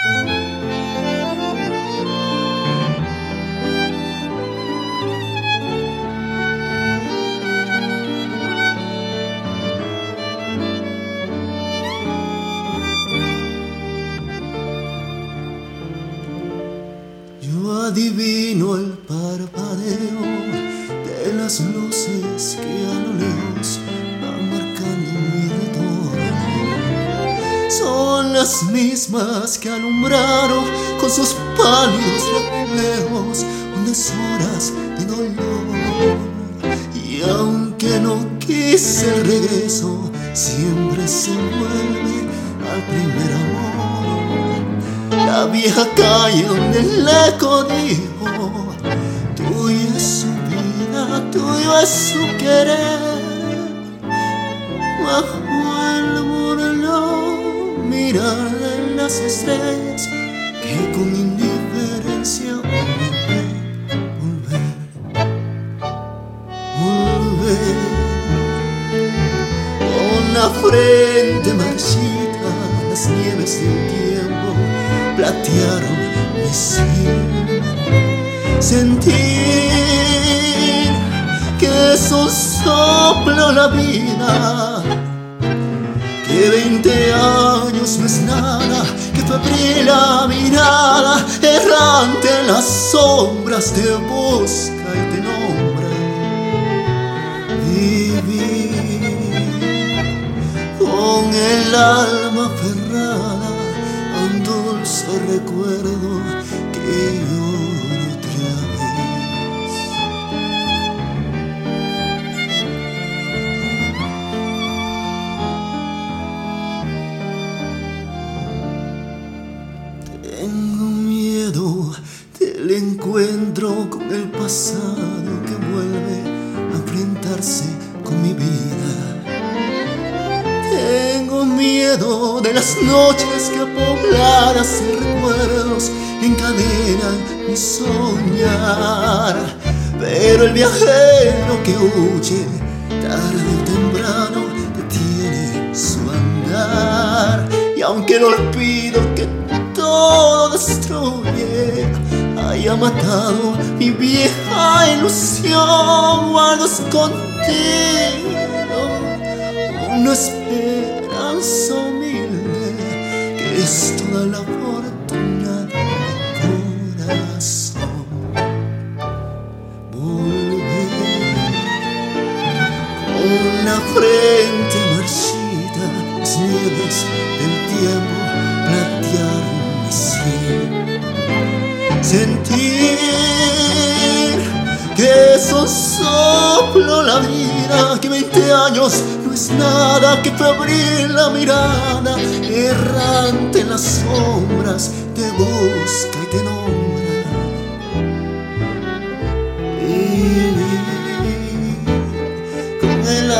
Yo adivino el parpadeo las mismas que alumbraron con sus pálidos reflejos unas horas de dolor. Y aunque no quise el regreso, siempre se vuelve al primer amor. La vieja calle donde el eco dijo Tuyo es su vida, tuyo es su querer las estrellas Que con indiferencia volver, volver, volver Con la frente marchita, las nieves del tiempo platearon mi ser. Sentir que eso soplo la vida, que veinte años nada, febril la mirada, errante en las sombras te busca y te nombra. Vivir con el alma aferrada a un dulce recuerdo con el pasado que vuelve a enfrentarse con mi vida. Tengo miedo de las noches que pobladas de recuerdos encadenan mi soñar. Pero el viajero que huye tarde o temprano detiene su andar. Y aunque el olvido que todo destruye. Haya matado mi vieja ilusión, guardas contigo. Una esperanza humilde que es toda la fortuna del corazón. Volver. Con la frente marchita, las nieves del Que soplo la vida, que 20 años no es nada, que febril la mirada, errante en las sombras, te busca y te nombra. Y con el